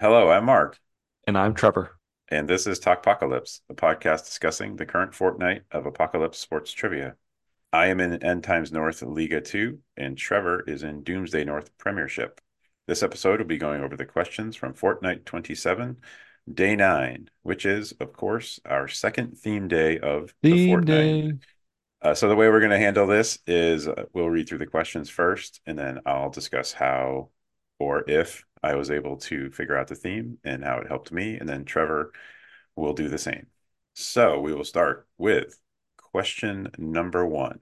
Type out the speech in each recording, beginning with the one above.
Hello, I'm Mark, And I'm Trevor. and this is Talkpocalypse, a podcast discussing the current fortnight of Apocalypse sports trivia. I am in End Times North Liga 2, and Trevor is in Doomsday North Premiership. This episode will be going over the questions from Fortnight 27, Day 9, which is, of course, our second theme day of the Theme fortnight. day. Uh, so the way we're going to handle this is uh, we'll read through the questions first, and then I'll discuss how or if I was able to figure out the theme and how it helped me, and then Trevor will do the same. So we will start with question number one.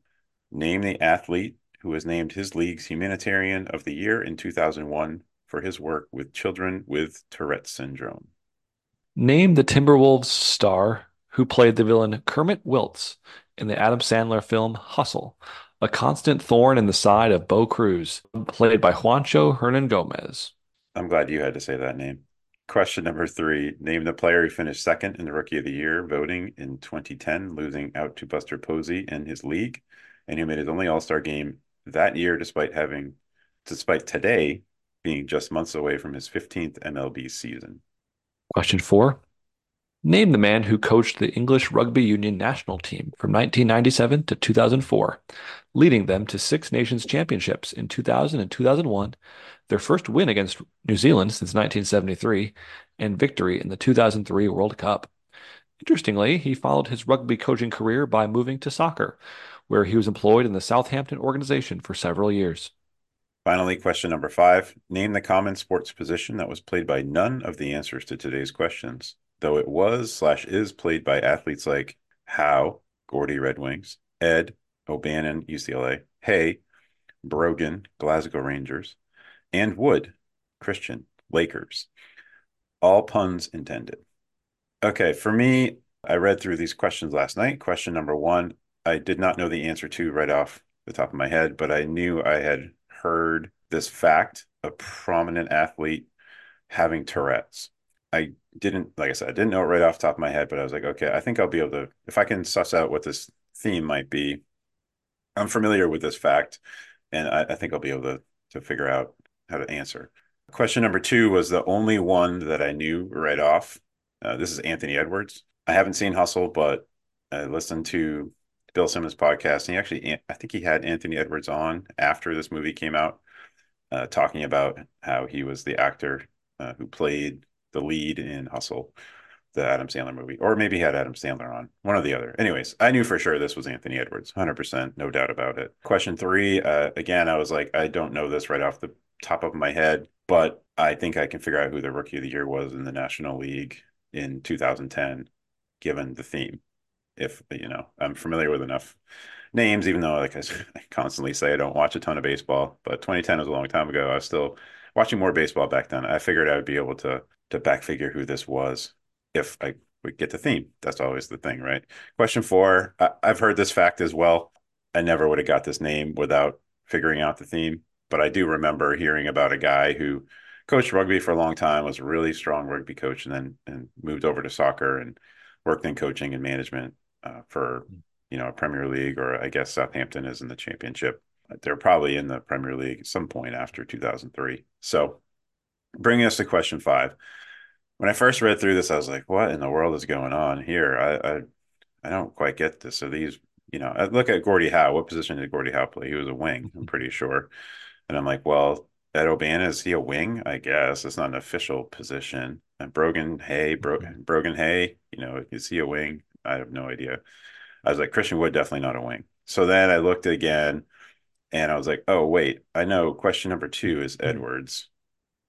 Name the athlete who was named his league's humanitarian of the year in 2001 for his work with children with Tourette syndrome. Name the Timberwolves star who played the villain Kermit Wiltz in the Adam Sandler film Hustle, a constant thorn in the side of Bo Cruz, played by Juancho Hernangomez. I'm glad you had to say that name. Question number three Name the player who finished second in the Rookie of the Year voting in 2010, losing out to Buster Posey in his league, and who made his only All Star game that year, despite having, despite today being just months away from his 15th MLB season. Question four. Name the man who coached the English Rugby Union national team from 1997 to 2004, leading them to Six Nations Championships in 2000 and 2001, their first win against New Zealand since 1973, and victory in the 2003 World Cup. Interestingly, he followed his rugby coaching career by moving to soccer, where he was employed in the Southampton organization for several years. Finally, question number five Name the common sports position that was played by none of the answers to today's questions, though it was slash is played by athletes like Howe, Gordie Red Wings, Ed, O'Bannon, UCLA, Hay, Brogan, Glasgow Rangers, and Wood, Christian, Lakers. All puns intended. Okay, for me, I read through these questions last night. Question number one, I did not know the answer to right off the top of my head, but I knew I had heard this fact a prominent athlete having Tourette's. I didn't, like I said, I didn't know it right off the top of my head, but I was like, okay, I think I'll be able to, if I can suss out what this theme might be. I'm familiar with this fact, and I, I think I'll be able to to figure out how to answer. Question number two was the only one that I knew right off. Uh, this is Anthony Edwards. I haven't seen Hustle, but I listened to Bill Simmons' podcast, and he actually, I think he had Anthony Edwards on after this movie came out, uh, talking about how he was the actor uh, who played the lead in Hustle, the Adam Sandler movie, or maybe he had Adam Sandler on, one or the other. Anyways, I knew for sure this was Anthony Edwards, 100%, no doubt about it. Question three, uh, again, I was like, I don't know this right off the top of my head, but I think I can figure out who the rookie of the year was in the National League in 2010, given the theme. If you know, I'm familiar with enough names, even though, like I, constantly say, I don't watch a ton of baseball. But 2010 was a long time ago. I was still watching more baseball back then. I figured I would be able to to back figure who this was if I would get the theme. That's always the thing, right? Question four. I, I've heard this fact as well. I never would have got this name without figuring out the theme, but I do remember hearing about a guy who coached rugby for a long time, was a really strong rugby coach, and then and moved over to soccer and worked in coaching and management uh, for hmm. you know a Premier League or I guess Southampton is in the Championship. They're probably in the Premier League at some point after 2003. So, bringing us to question five. When I first read through this, I was like, "What in the world is going on here?" I I, I don't quite get this. So these, you know, I look at Gordie Howe. What position did Gordie Howe play? He was a wing. I'm mm-hmm. pretty sure. And I'm like, well, Ed O'Bannon, is he a wing? I guess it's not an official position. And Brogan Hay, Bro- mm-hmm. Brogan Hay, you know, is he a wing? I have no idea. I was like, Christian Wood, definitely not a wing. So then I looked again and I was like, oh, wait, I know question number two is mm-hmm. Edwards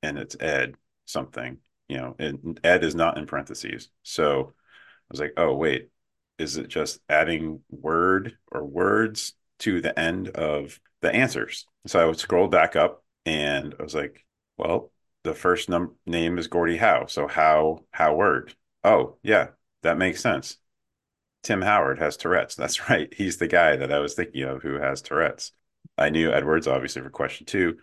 and it's Ed something, you know, and Ed is not in parentheses. So I was like, oh, wait, is it just adding word or words to the end of the answers? So I would scroll back up and I was like, well, the first num- name is Gordie Howe. So Howe, Howard. Oh, yeah, that makes sense. Tim Howard has Tourette's. That's right. He's the guy that I was thinking of who has Tourette's. I knew Edwards obviously for question two.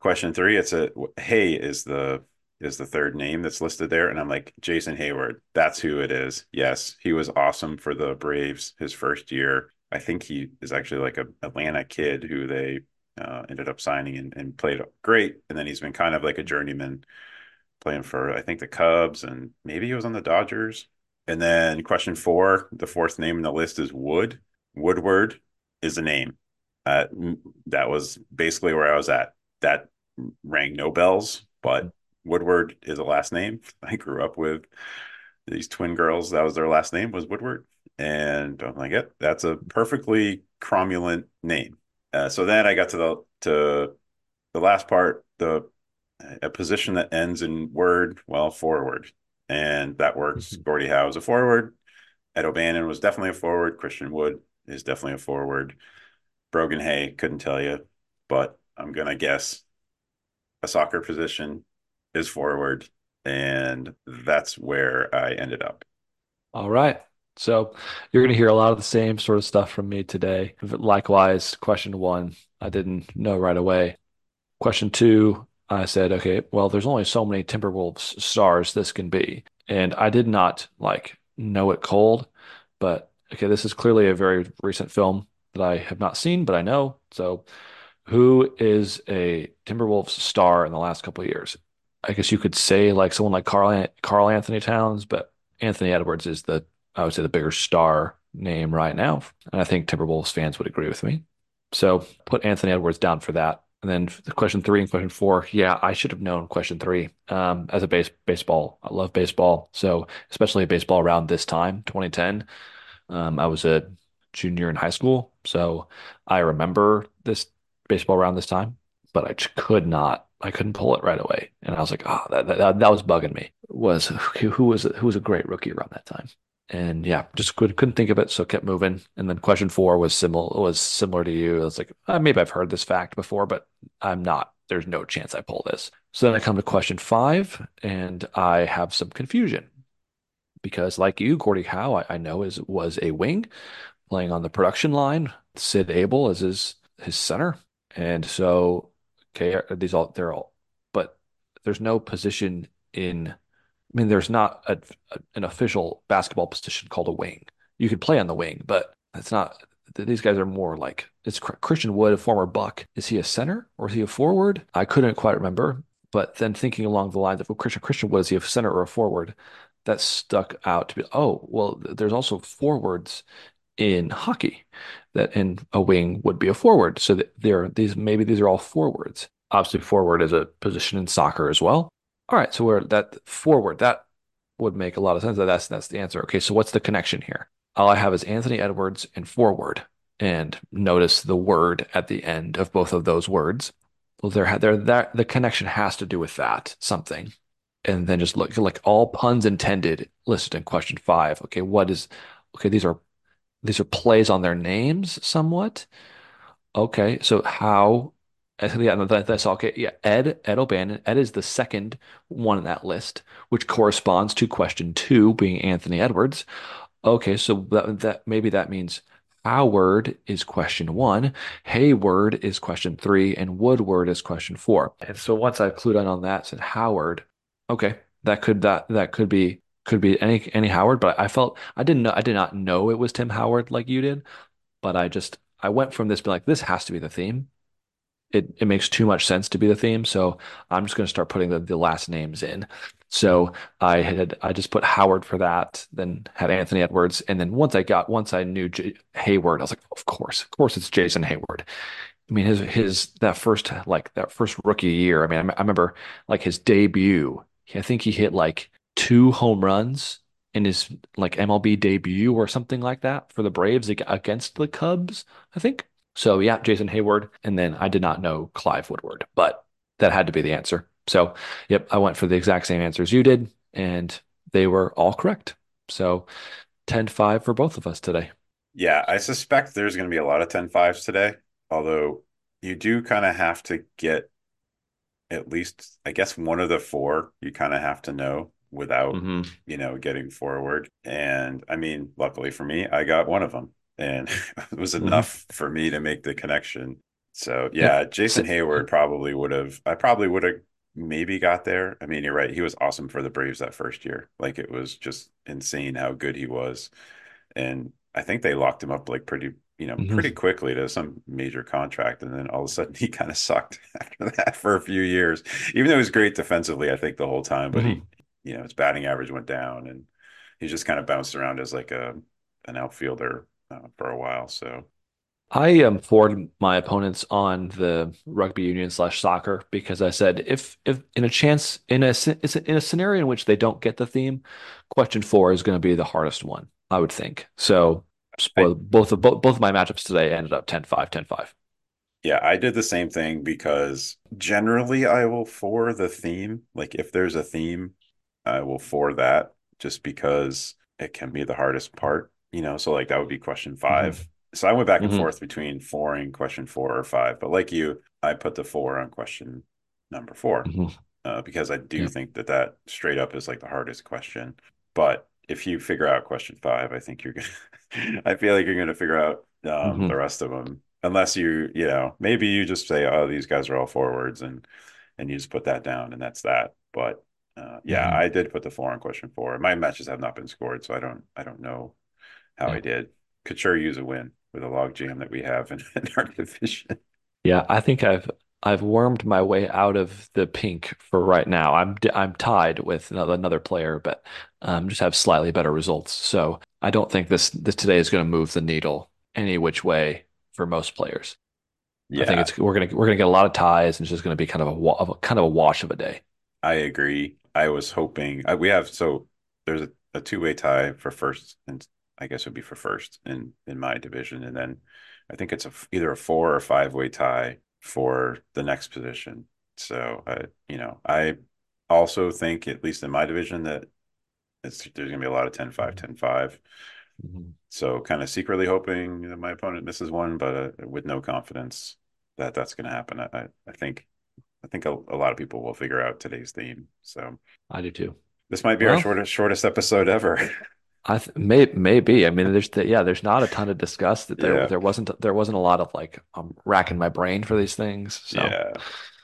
Question three, it's a Hay is the is the third name that's listed there. And I'm like, Jason Heyward, that's who it is. Yes, he was awesome for the Braves his first year. I think he is actually like a Atlanta kid who they uh, ended up signing and, and played great. And then he's been kind of like a journeyman playing for I think the Cubs and maybe he was on the Dodgers. And then question four, the fourth name in the list is Wood. Woodward is a name. Uh, that was basically where I was at. That rang no bells, but Woodward is a last name. I grew up with these twin girls. That was their last name was Woodward, and I'm like, yeah, that's a perfectly cromulent name. Uh, so then I got to the to the last part, the a position that ends in word, well, forward, and that works. Mm-hmm. Gordie Howe is a forward. Ed O'Bannon was definitely a forward. Christian Wood is definitely a forward. Brogan Hay couldn't tell you, but I'm gonna guess a soccer position is forward, and that's where I ended up. All right. So you're going to hear a lot of the same sort of stuff from me today. Likewise, question one, I didn't know right away. Question two, I said, okay, well, there's only so many Timberwolves stars this can be. And I did not like know it cold, but okay, this is clearly a very recent film that I have not seen, but I know. So who is a Timberwolves star in the last couple of years? I guess you could say like someone like Carl Karl Anthony Towns, but Anthony Edwards is the I would say the bigger star name right now, and I think Timberwolves fans would agree with me. So put Anthony Edwards down for that. And then question three and question four, yeah, I should have known question three. Um, as a base baseball, I love baseball. So especially baseball around this time, 2010, um, I was a junior in high school, so I remember this baseball around this time, but I could not I couldn't pull it right away, and I was like, oh, that that, that was bugging me. Was who, who was who was a great rookie around that time? And yeah, just could, couldn't think of it, so kept moving. And then question four was similar was similar to you. I was like, uh, maybe I've heard this fact before, but I'm not. There's no chance I pull this. So then I come to question five, and I have some confusion because, like you, Gordie Howe, I, I know is was a wing playing on the production line. Sid Abel is his his center, and so Okay, these all they're all, but there's no position in. I mean, there's not a, a, an official basketball position called a wing. You could play on the wing, but it's not. These guys are more like it's Christian Wood, a former Buck. Is he a center or is he a forward? I couldn't quite remember. But then thinking along the lines of well, Christian Christian Wood, is he a center or a forward? That stuck out to be. Oh, well, there's also forwards in hockey that in a wing would be a forward. So there these maybe these are all forwards. Obviously, forward is a position in soccer as well. All right, so we're that forward that would make a lot of sense. That that's that's the answer. Okay, so what's the connection here? All I have is Anthony Edwards and forward, and notice the word at the end of both of those words. Well, there there that the connection has to do with that something, and then just look like all puns intended listed in question five. Okay, what is okay? These are these are plays on their names somewhat. Okay, so how? Yeah, that, that's okay. Yeah, Ed Ed O'Bannon. Ed is the second one in that list, which corresponds to question two, being Anthony Edwards. Okay, so that, that maybe that means Howard is question one, Hayward is question three, and Woodward is question four. And so once I clued in on that, said Howard. Okay, that could that that could be could be any any Howard, but I felt I didn't know I did not know it was Tim Howard like you did, but I just I went from this being like this has to be the theme. It it makes too much sense to be the theme, so I'm just going to start putting the, the last names in. So I had I just put Howard for that, then had Anthony Edwards, and then once I got once I knew J- Heyward, I was like, of course, of course, it's Jason Heyward. I mean, his his that first like that first rookie year. I mean, I, I remember like his debut. I think he hit like two home runs in his like MLB debut or something like that for the Braves against the Cubs, I think. So yeah, Jason Heyward, and then I did not know Clive Woodward, but that had to be the answer. So yep, I went for the exact same answers you did, and they were all correct. So 10-5 for both of us today. Yeah, I suspect there's going to be a lot of 10-5s today, although you do kind of have to get at least, I guess, one of the four you kind of have to know without mm-hmm. you know getting forward and i mean luckily for me i got one of them and it was mm-hmm. enough for me to make the connection so yeah jason heyward probably would have i probably would have maybe got there i mean you're right he was awesome for the braves that first year like it was just insane how good he was and i think they locked him up like pretty you know, Mhm. pretty quickly to some major contract. And then all of a sudden he kind of sucked after that for a few years. Even though he was great defensively, I think the whole time, but he, Mhm. you know, his batting average went down and he just kind of bounced around as like a an outfielder uh, for a while. So I um forward my opponents on the rugby union slash soccer because I said if if in a chance in a sce- it's a- in a scenario in which they don't get the theme, question four is going to be the hardest one, I would think. So I both of both, both of my matchups today ended up 10-5, 10-5. Yeah, I did the same thing because generally I will for the theme. Like if there's a theme, I will for that just because it can be the hardest part, you know. So like that would be question hmm five. So I went back and hmm forth between four and question four or five. But like you, I put the four on question number four hmm uh, because I do Yeah. think that that straight up is like the hardest question. But if you figure out question five, I think you're gonna. I feel like you're gonna figure out um, hmm the rest of them, unless you, you know, maybe you just say, "Oh, these guys are all forwards," and and you just put that down, and that's that. But uh, yeah, hmm I did put the four on question four. My matches have not been scored, so I don't, I don't know how Yeah. I did. Could sure use a win with a log jam that we have in, in our division. Yeah, I think I've I've wormed my way out of the pink for right now. I'm I'm tied with another, player, but um, just have slightly better results. So I don't think this this today is going to move the needle any which way for most players. Yeah. I think it's we're gonna we're gonna get a lot of ties, and it's just going to be kind of a, of a kind of a wash of a day. I agree. I was hoping we have so there's a, a two-way tie for first, and I guess it would be for first in in my division, and then I think it's a either a four or five-way tie for the next position. So I, you know, I also think at least in my division that it's there's gonna be a lot of 10-5, 10-5. Mhm. So kind of secretly hoping that my opponent misses one, but uh, with no confidence that that's going to happen. I I think I think a, a lot of people will figure out today's theme. So. I do too. This might be our shortest shortest episode ever. I th may maybe. I mean, there's the, yeah, there's not a ton to discuss. That there Yeah. there wasn't there wasn't a lot of like I'm racking my brain for these things. So Yeah.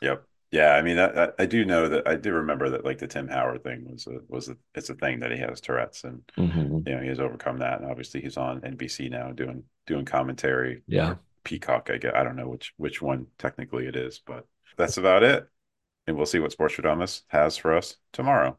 Yep. Yeah. I mean, I, I do know that I do remember that like the Tim Howard thing was a, was a, it's a thing that he has Tourette's and, mhm. you know, he has overcome that. And obviously he's on NBC now doing, doing commentary Yeah. Peacock. I get, I don't know which, which one technically it is, but that's about it. And we'll see what Sports Stradamus has for us tomorrow.